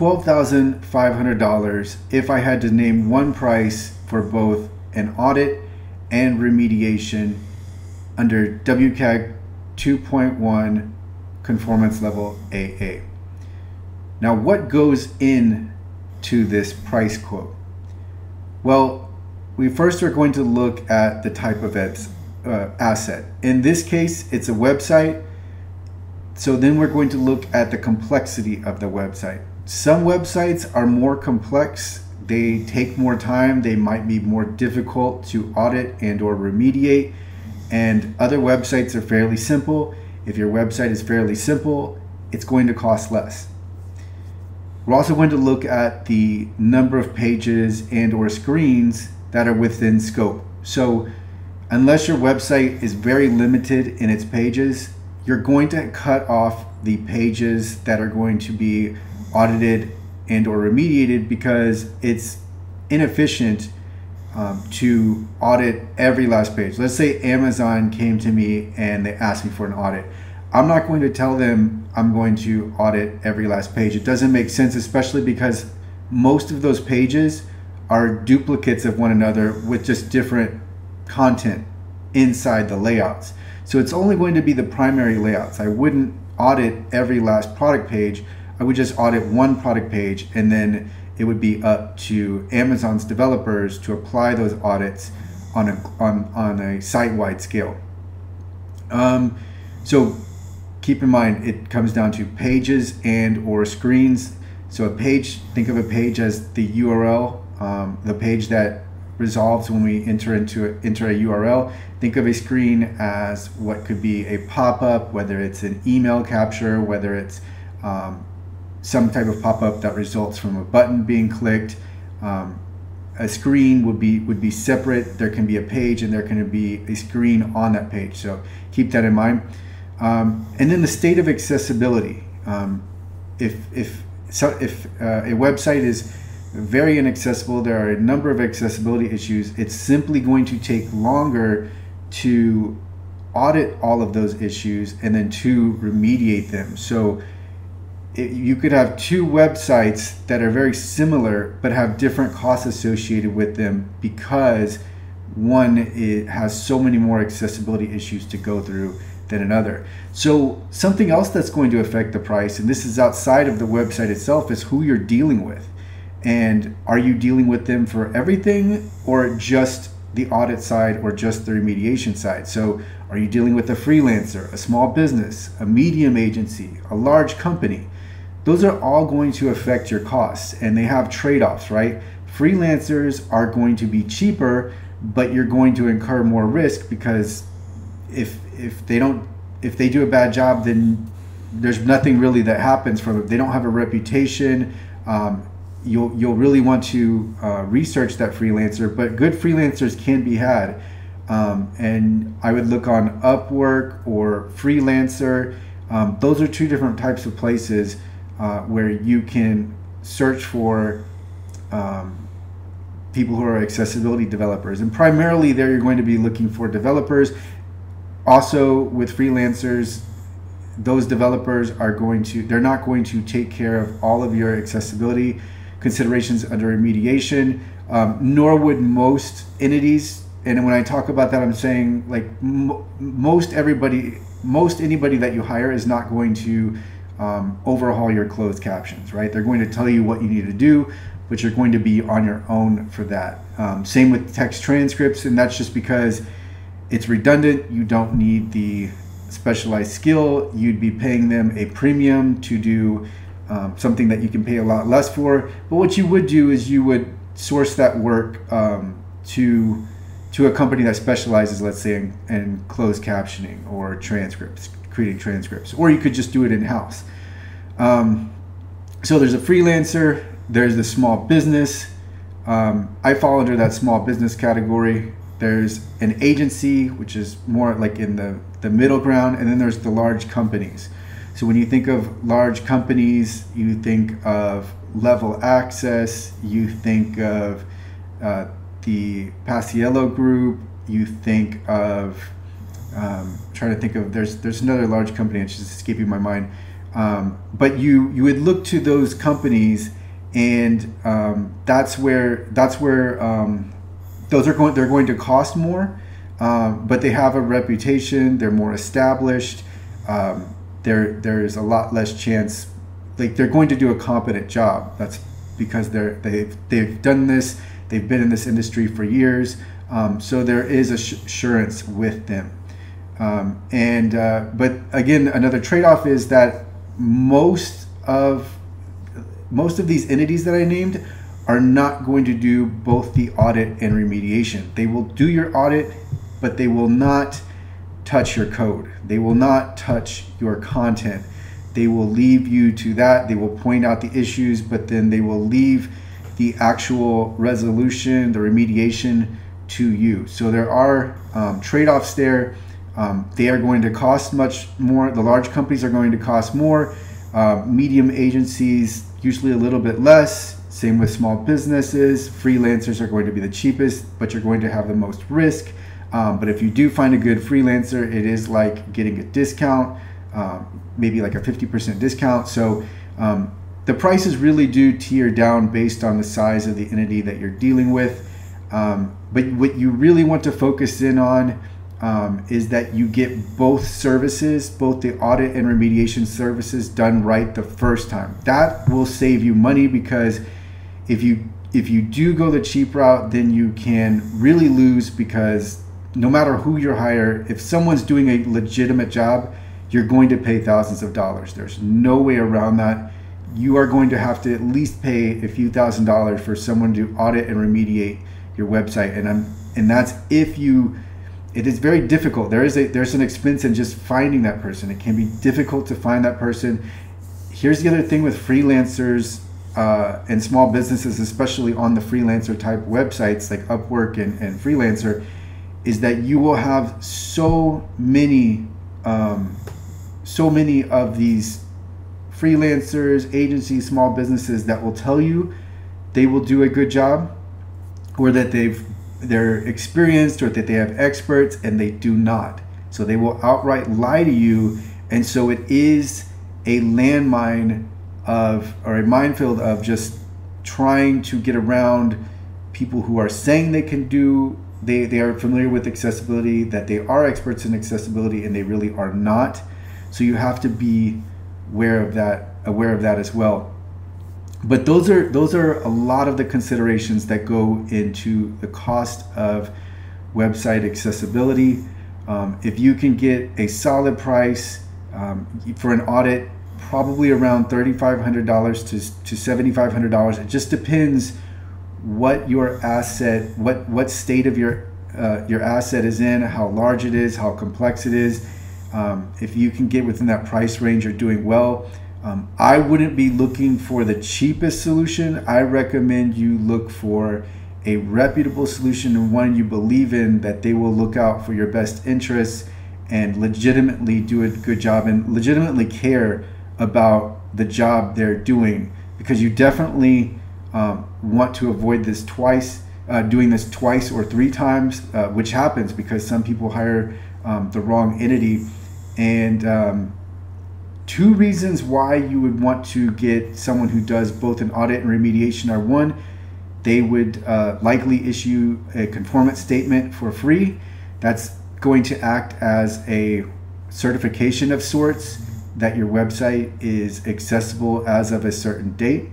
$12,500 if I had to name one price for both an audit and remediation under WCAG 2.1 conformance level AA. Now, what goes in to this price quote? Well, we first are going to look at the type of uh, asset. In this case, it's a website. So then we're going to look at the complexity of the website. Some websites are more complex. They take more time. They might be more difficult to audit and or remediate. And other websites are fairly simple. If your website is fairly simple, it's going to cost less. We're also going to look at the number of pages and or screens that are within scope. So unless your website is very limited in its pages, you're going to cut off the pages that are going to be audited and or remediated because it's inefficient um, to audit every last page. Let's say Amazon came to me and they asked me for an audit. I'm not going to tell them I'm going to audit every last page. It doesn't make sense, especially because most of those pages are duplicates of one another with just different content inside the layouts. So it's only going to be the primary layouts. I wouldn't audit every last product page. I would just audit one product page and then it would be up to Amazon's developers to apply those audits on a on, on a site-wide scale. Um, so keep in mind it comes down to pages and or screens. So a page, think of a page as the URL, um, the page that resolves when we enter into a, enter a URL. Think of a screen as what could be a pop-up, whether it's an email capture, whether it's um, some type of pop-up that results from a button being clicked. Um, a screen would be would be separate. There can be a page and there can be a screen on that page. So keep that in mind. Um, and then the state of accessibility. Um, if if so if uh, a website is very inaccessible, there are a number of accessibility issues. It's simply going to take longer to audit all of those issues and then to remediate them. So it, you could have two websites that are very similar but have different costs associated with them because one it has so many more accessibility issues to go through than another. So something else that's going to affect the price, and this is outside of the website itself, is who you're dealing with. And are you dealing with them for everything or just the audit side or just the remediation side? So are you dealing with a freelancer, a small business, a medium agency, a large company? Those are all going to affect your costs and they have trade-offs right? Freelancers are going to be cheaper but you're going to incur more risk because if if they don't if they do a bad job then there's nothing really that happens from it. They don't have a reputation. Um, you'll you'll really want to uh, research that freelancer but good freelancers can be had. Um, and i would look on upwork or freelancer. Um, those are two different types of places uh, where you can search for um, people who are accessibility developers. And primarily, there you're going to be looking for developers. Also, with freelancers, those developers are going to, they're not going to take care of all of your accessibility considerations under remediation, um, nor would most entities. And when I talk about that, I'm saying like m- most everybody, most anybody that you hire is not going to um, overhaul your closed captions, right? They're going to tell you what you need to do, but you're going to be on your own for that. Um, same with text transcripts, and that's just because it's redundant. You don't need the specialized skill. You'd be paying them a premium to do um, something that you can pay a lot less for. But what you would do is you would source that work um, to to a company that specializes, let's say, in, in closed captioning or transcripts creating transcripts, or you could just do it in house. Um, so there's a freelancer, there's the small business. Um, I fall under that small business category. There's an agency, which is more like in the, the middle ground, and then there's the large companies. So when you think of large companies, you think of level access, you think of uh, the Paciello Group, you think of um, trying to think of there's there's another large company it's just escaping my mind Um, but you you would look to those companies, and um, that's where that's where um, those are going. They're going to cost more, um, but they have a reputation. They're more established. Um, there there is a lot less chance. Like they're going to do a competent job. That's because they're they've they've done this. They've been in this industry for years. So there is assurance with them. Um, and uh, but again, another trade-off is that most of most of these entities that I named are not going to do both the audit and remediation. They will do your audit, but they will not touch your code. They will not touch your content. They will leave you to that. They will point out the issues, but then they will leave the actual resolution, the remediation to you. So there are um, trade offs there. Um, they are going to cost much more. The large companies are going to cost more. Uh, medium agencies, usually a little bit less. Same with small businesses. Freelancers are going to be the cheapest, but you're going to have the most risk. Um, but if you do find a good freelancer, it is like getting a discount, um, maybe like a 50% discount. So um, the prices really do tier down based on the size of the entity that you're dealing with. Um, but what you really want to focus in on um, is that you get both services, both the audit and remediation services, done right the first time. That will save you money because if you if you do go the cheap route, then you can really lose because no matter who you hire, if someone's doing a legitimate job, you're going to pay thousands of dollars. There's no way around that. You are going to have to at least pay a few thousand dollars for someone to audit and remediate your website, and I'm and that's if you. It is very difficult. There is a there's an expense in just finding that person. It can be difficult to find that person. Here's the other thing with freelancers uh, and small businesses, especially on the freelancer type websites like Upwork and, and Freelancer, is that you will have so many, um, so many of these freelancers, agencies, small businesses that will tell you they will do a good job, or that they've they're experienced, or that they have experts, and they do not. So they will outright lie to you, and so it is a landmine of or a minefield of just trying to get around people who are saying they can do they, they are familiar with accessibility that they are experts in accessibility and they really are not. So you have to be aware of that aware of that as well but those are those are a lot of the considerations that go into the cost of website accessibility um, if you can get a solid price um, for an audit probably around $3,500 to, to $7,500. It just depends what your asset, what, what state of your, uh, your asset is in, how large it is, how complex it is. Um, if you can get within that price range, you're doing well. Um, I wouldn't be looking for the cheapest solution. I recommend you look for a reputable solution and one you believe in that they will look out for your best interests and legitimately do a good job and legitimately care about the job they're doing because you definitely um, want to avoid this twice, uh, doing this twice or three times, uh, which happens because some people hire um, the wrong entity. And um, two reasons why you would want to get someone who does both an audit and remediation are one, they would uh, likely issue a conformance statement for free. That's going to act as a certification of sorts that your website is accessible as of a certain date.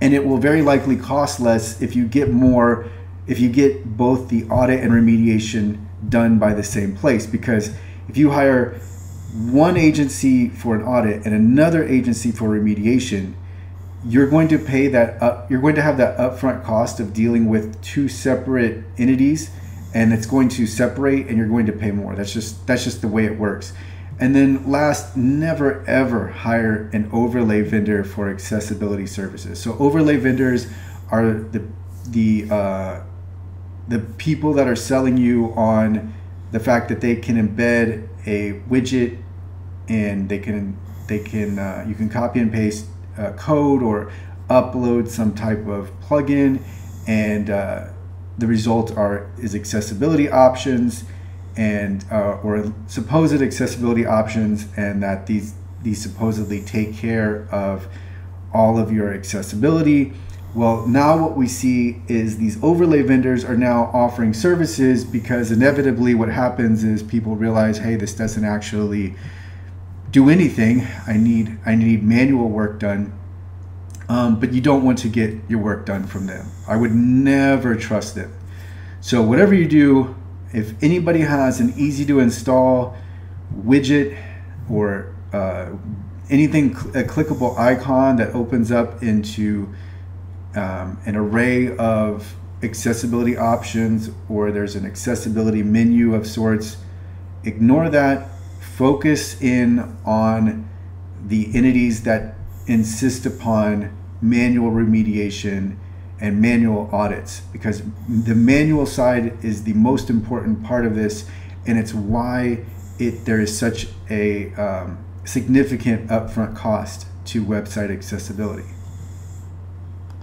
And it will very likely cost less if you get more, if you get both the audit and remediation done by the same place. Because if you hire one agency for an audit and another agency for remediation, you're going to pay that up, you're going to have that upfront cost of dealing with two separate entities and it's going to separate and you're going to pay more. That's just that's just the way it works. And then last, never ever hire an overlay vendor for accessibility services. So overlay vendors are the the uh, the people that are selling you on the fact that they can embed a widget and they can they can uh, you can copy and paste uh, code or upload some type of plugin and uh, the result are is accessibility options and uh, or supposed accessibility options, and that these these supposedly take care of all of your accessibility. Well, now what we see is these overlay vendors are now offering services because inevitably what happens is people realize, hey, this doesn't actually do anything. I need I need manual work done. Um, but you don't want to get your work done from them. I would never trust them. So whatever you do, if anybody has an easy to install widget or uh, anything, a clickable icon that opens up into um, an array of accessibility options or there's an accessibility menu of sorts, ignore that. Focus in on the entities that insist upon manual remediation and manual audits because the manual side is the most important part of this and it's why it there is such a um, significant upfront cost to website accessibility